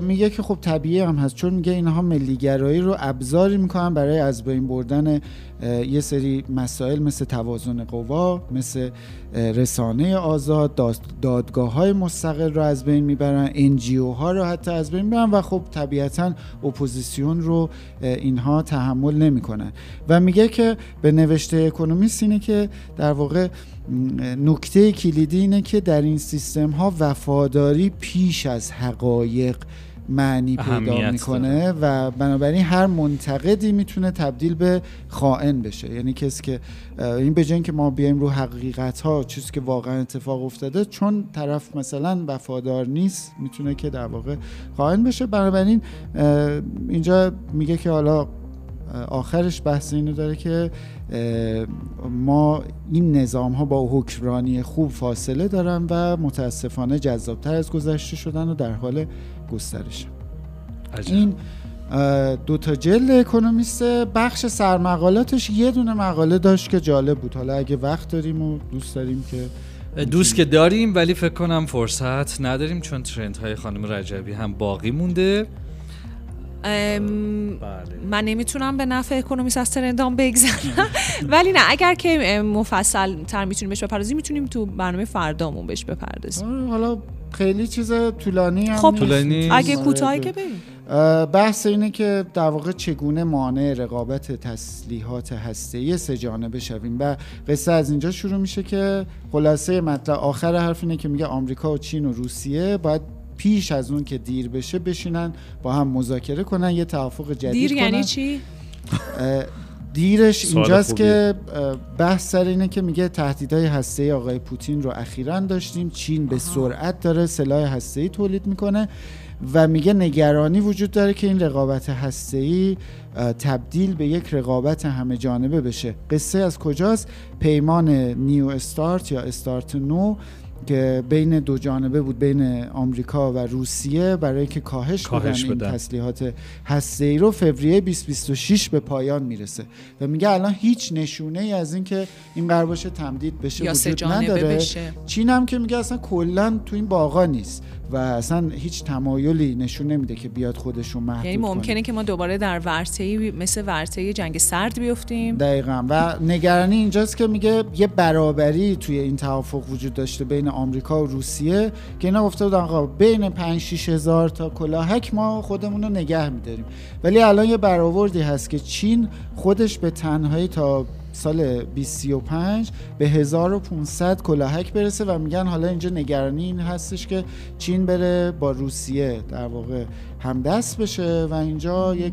میگه که خب طبیعی هم هست چون میگه اینها ملیگرایی رو ابزاری می‌کنن برای از بین بردن یه سری مسائل مثل توازن قوا مثل رسانه آزاد دادگاه های مستقل رو از بین می‌برن NGO ها رو حتی از بین می‌برن و خب طبیعتا اپوزیسیون رو اینها تحمل نمی‌کنن. و میگه که به نوشته اکونومیست اینه که در واقع نکته کلیدی اینه که در این سیستم ها وفاداری پیش از حقایق معنی پیدا می‌کنه و بنابراین هر منتقدی می‌تونه تبدیل به خائن بشه. یعنی کسی که این به که ما بیایم رو حقیقت ها چیزی که واقعا اتفاق افتاده چون طرف مثلا وفادار نیست می‌تونه که در واقع خائن بشه. بنابراین اینجا میگه که حالا آخرش بحث اینو داره که ما این نظام ها با حکمرانی خوب فاصله دارن و متاسفانه جذابتر از گذشته شدن و در حال گسترش این دو تا جلد اکونومیست بخش سرمقالاتش یه دونه مقاله داشت که جالب بود. حالا اگه وقت داریم و دوست داریم که دوست که داریم ولی فکر کنم فرصت نداریم چون ترند های خانم رجبی هم باقی مونده. من نمی‌تونم به نفع اکونومیست از ترندام بگذرم ولی نه اگر که مفصل تر می‌تونیم بهش بپردازیم می‌تونیم تو برنامه فردامون بهش بپردازیم. حالا خیلی چیز طولانی هم خب طولانی. اگه کوتاهی که بریم. بحث اینه که در واقع چگونه مانع رقابت تسلیحات هسته‌ای سه جانبه شویم. و قصه از اینجا شروع میشه که خلاصه مطلب آخر حرف اینه که میگه آمریکا و چین و روسیه باید پیش از اون که دیر بشه بشینن با هم مذاکره کنن یه توافق جدید دیر کنن. یعنی چی دیرش اینجاست که بحث سر اینه که میگه تهدیدهای هسته‌ای آقای پوتین رو اخیرا داشتیم. چین به سرعت داره سلاح هسته‌ای تولید می‌کنه و میگه نگرانی وجود داره که این رقابت هسته‌ای تبدیل به یک رقابت همه جانبه بشه. قصه از کجاست؟ پیمان نیو استارت یا استارت نو. که بین دو جانبه بود بین آمریکا و روسیه برای که کاهش, کاهش بدن, این تسلیحات هسته رو فوریه 2026 به پایان می‌رسه و میگه الان هیچ نشونه ای از اینکه این قرار باشه تمدید بشه یا وجود نداره. بشه. چین هم که میگه اصلا کلا تو این باغا نیست و اصلا هیچ تمایلی نشون نمیده که بیاد خودشون محدود یعنی ممکنه که ما دوباره در ورطه مثل ورطه جنگ سرد بیفتیم. دقیقا. و نگرانی اینجاست که میگه یه برابری توی این توافق وجود داشته بین آمریکا و روسیه که اینا گفته بودن آقا بین 5 6 هزار تا کلاهک ما خودمون رو نگه میداریم. ولی الان یه برآوردی هست که چین خودش به تنهایی تا سال 2035 به 1500 کلاهک برسه و میگن حالا اینجا نگرانی این هستش که چین بره با روسیه در واقع. هم دست بشه و اینجا یک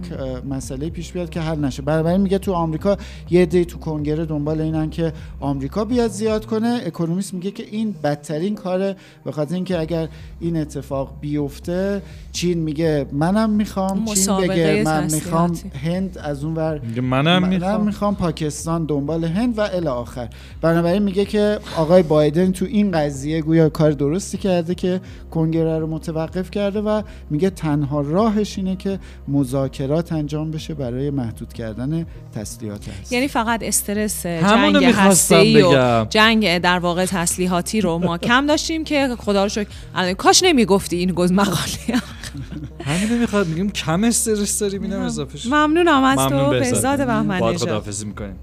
مسئله پیش بیاد که حل نشه. برای میگه تو آمریکا یه دی تو کنگره دنبال اینن که آمریکا بیاد زیاد کنه. اکونومیست میگه که این بدترین کاره. به خاطر اینکه اگر این اتفاق بیفته چین میگه منم می‌خوام چین بگه من می‌خوام هند از اون ور. منم می‌خوام. می‌خوام پاکستان دنبال هند و الی آخر. بنابراین میگه که آقای بایدن تو این قضیه گویا کار درستی کرده که کنگره رو متوقف کرده و میگه تنها تنها راهش اینه که مذاکرات انجام بشه برای محدود کردن تسلیحات هست یعنی فقط استرس جنگ هسته‌ای و بگم. جنگ در واقع تسلیحاتی رو ما کم داشتیم که خدا رو شکر الان کاش نمی‌گفتی این گز مقاله همینو می‌خواد میگیم کم استرس داریم اینم اضافه شد ممنونم از تو بهزاد. بهمنی باید. خداحافظی می‌کنیم.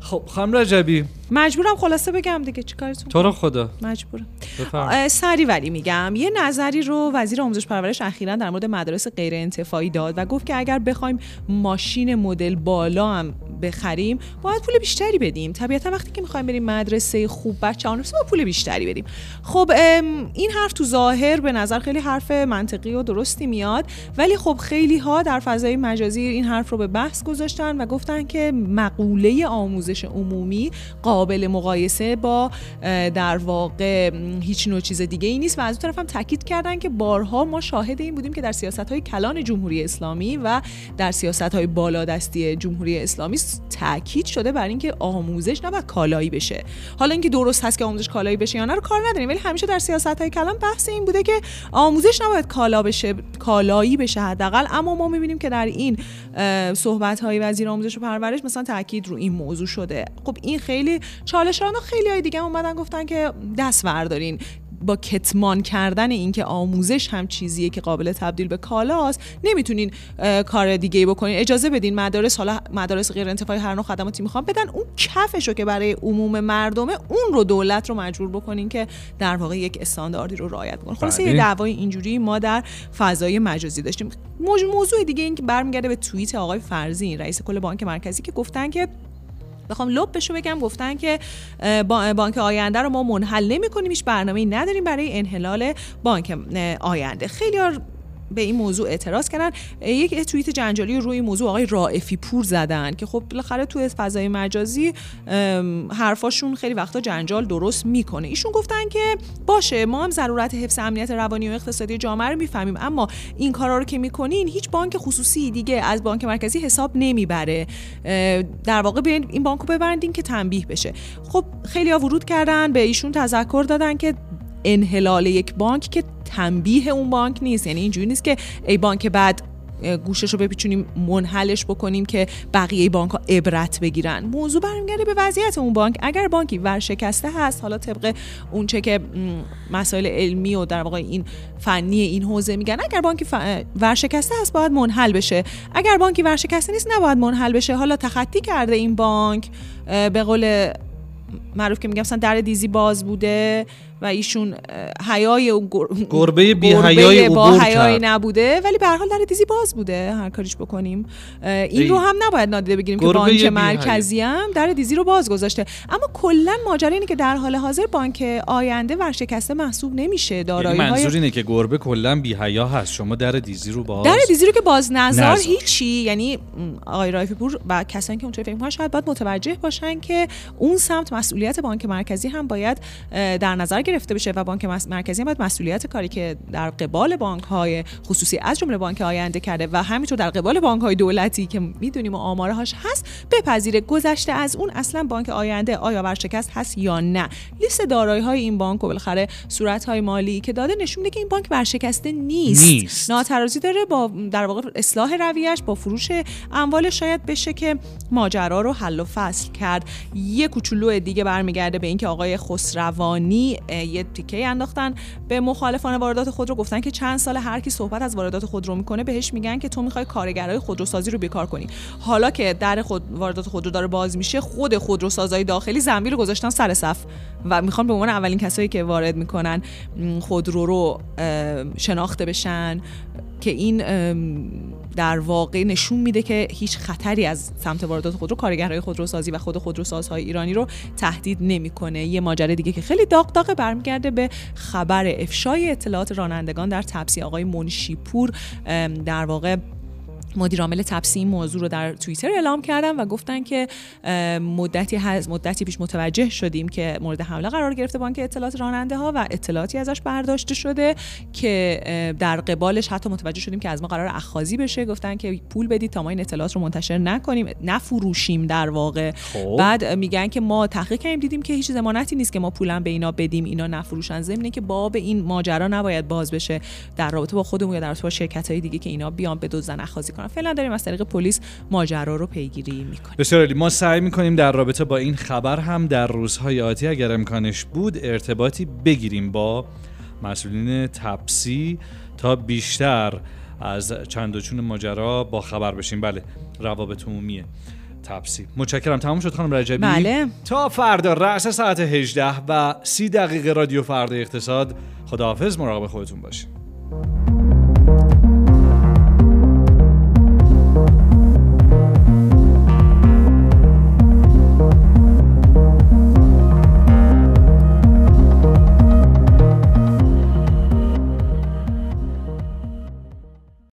خب خانم رجبی. مجبورم خلاصه بگم دیگه چیکارتون تو رو خدا. مجبورم. سری ولی میگم. یه نظری رو وزیر آموزش پرورش اخیرا در مورد مدارس غیر انتفاعی داد و گفت که اگر بخوایم ماشین مدل بالا هم بخریم باید پول بیشتری بدیم. طبیعتا وقتی که می‌خوایم بریم مدرسه خوب بچه با پول بیشتری بدیم. خب این حرف تو ظاهر به نظر خیلی حرف منطقی و درستی میاد ولی خب خیلی ها در فضای مجازی این حرف رو به بحث گذاشتن و گفتن که مقوله آموزش عمومی قابل مقایسه با در واقع هیچ نوع چیز دیگه ای نیست و از اون طرف هم تاکید کردن که بارها ما شاهد این بودیم که در سیاست های کلان جمهوری اسلامی و در سیاست های بالادستی جمهوری اسلامی تاکید شده بر اینکه آموزش نباید کالایی بشه. حالا اینکه درست هست که آموزش کالایی بشه یا نه رو کار نداریم ولی همیشه در سیاست های کلان بحث این بوده که آموزش نباید کالا بشه کالایی بشه حداقل. اما ما می‌بینیم که در این صحبت های وزیر آموزش و پرورش مثلا تاکید رو این موضوع شده. خب این خیلی چالشان و خیلی های دیگه اومدن گفتن که دست بردارین با کتمان کردن اینکه آموزش هم چیزیه که قابل تبدیل به کالاست نمی‌تونین کار دیگه ای بکنین. اجازه بدین مدارس حالا مدارس غیر انتفاعی هر نوع خدماتی می‌خوان بدن اون کفشو که برای عموم مردمه اون رو دولت رو مجبور بکنین که در واقع یک استانداردی رو رعایت کنه خلاص بله. یه دعوای اینجوری ما در فضای مجازی داشتیم. موضوع, موضوع دیگه این که برمیگرده به توییت آقای فرزین رئیس کل بانک مرکزی که گفتن که بخوام لب بشو بگم گفتن که با- بانک آینده رو ما منحل نمی کنیم هیچ برنامه نداریم برای انحلال بانک آینده. خیلی به این موضوع اعتراض کردن. یک توییت جنجالی رو روی موضوع آقای رائفی پور زدن که خب بالاخره توی فضای مجازی حرفاشون خیلی وقتا جنجال درست می‌کنه. ایشون گفتن که باشه ما هم ضرورت حفظ امنیت روانی و اقتصادی جامعه رو می‌فهمیم اما این کارا رو که می‌کنین هیچ بانک خصوصی دیگه از بانک مرکزی حساب نمی‌بره. در واقع بیاین این بانک رو ببندین که تنبیه بشه. خب خیلی ها ورود کردن به ایشون تذکر دادن که انحلال یک بانک که تنبیه اون بانک نیست. یعنی اینجوری نیست که ای بانک بعد گوشش رو بپیچونیم منحلش بکنیم که بقیه بانک ها عبرت بگیرن. موضوع برمیگرده به وضعیت اون بانک. اگر بانکی ورشکسته هست حالا طبق اون چه که مسائل علمی و در واقع این فنی این حوزه میگن اگر بانکی ف- ورشکسته هست باید منحل بشه. اگر بانکی ورشکسته نیست نباید منحل بشه. حالا تخطی کرده این بانک به قول معروف که میگم مثلا در دیزی باز بوده و ایشون حیای و گر- گربه بی حیای با کرد. نبوده ولی به هر حال در دیزی باز بوده هر کاریش بکنیم این ای. رو هم نباید نادیده بگیریم که بانک مرکزی هم در دیزی رو باز گذاشته اما کلا ماجرا اینه که در حال حاضر بانک آینده ورشکسته محسوب نمیشه یعنی دارایی منظور های اینه که گربه کلا بی حیا هست شما در دیزی رو باز در دیزی رو که باز نظر نذار. هیچی یعنی آقای رایفی پور و کسانی که اونطوری فکر می‌کنن شاید باید متوجه باشن که اون سمت مسئولیت بانک مرکزی هم باید در نظر گرفته بشه و بانک مرکزی هم باید مسئولیت کاری که در قبال بانک های خصوصی از جمله بانک آینده کرده و همینطور در قبال بانک های دولتی که می‌دونیم و آماره هاش هست بپذیره. گذشته از اون اصلا بانک آینده آیا ورشکست هست یا نه؟ لیست دارایی های این بانک و بالاخره صورت های مالی که داده نشون میده که این بانک ورشکسته نیست, نیست. ناترازی داره با در واقع اصلاح رویش با فروش اموال شاید بشه که ماجرا رو حل و فصل کرد. یه کوچولو دیگه برمیگرده به اینکه آقای خسروانی یه تیکه انداختن. به مخالفان واردات خودرو گفتن که چند سال هر کی صحبت از واردات خودرو می‌کنه بهش میگن که تو می‌خوای کارگرای خودروسازی رو بیکار کنی. حالا که در خود واردات خودرو داره باز میشه خود خودروسازای داخلی زنبیل رو گذاشتن سر صف. و می‌خوان به عنوان اولین کسایی که وارد می‌کنن خودرو رو شناخته بشن که این در واقع نشون میده که هیچ خطری از سمت واردات خودرو کارگرهای خودروسازی و خود خودروسازهای ایرانی رو تهدید نمی‌کنه. یه ماجرا دیگه که خیلی داغ داغه برمیگرده به خبر افشای اطلاعات رانندگان در تپسی آقای منشیپور در واقع مدیر عامل تپسی این موضوع رو در توییتر اعلام کردن و گفتن که مدتی هست مدتی پیش متوجه شدیم که مورد حمله قرار گرفته بانک اطلاعات راننده ها و اطلاعاتی ازش برداشته شده که در قبالش حتی متوجه شدیم که از ما قرار اخاذی بشه. گفتن که پول بدید تا ما این اطلاعات رو منتشر نکنیم نفروشیم در واقع. خب. بعد میگن که ما تحقیق کردیم دیدیم که هیچ ضمانتی نیست که ما پولم به اینا بدیم اینا نفروشن. ضمن که باب این ماجرا نباید باز بشه در رابطه با خودمون یا در رابطه با شرکت های دیگه که اینا بیان به دزدن اخاذی کنن. فعلا داریم از طریق پلیس ماجرا رو پیگیری می‌کنیم. بسیار عالی. ما سعی می‌کنیم در رابطه با این خبر هم در روزهای آتی اگر امکانش بود ارتباطی بگیریم با مسئولین تپسی تا بیشتر از چند و چون ماجرا با خبر بشیم. بله روابط عمومیه تپسی. متشکرم. تمام شد خانم رجبی؟ بله. تا فردا رأس ساعت 18 و 30 دقیقه رادیو فردا اقتصاد. خداحافظ مراقب خودتون باشید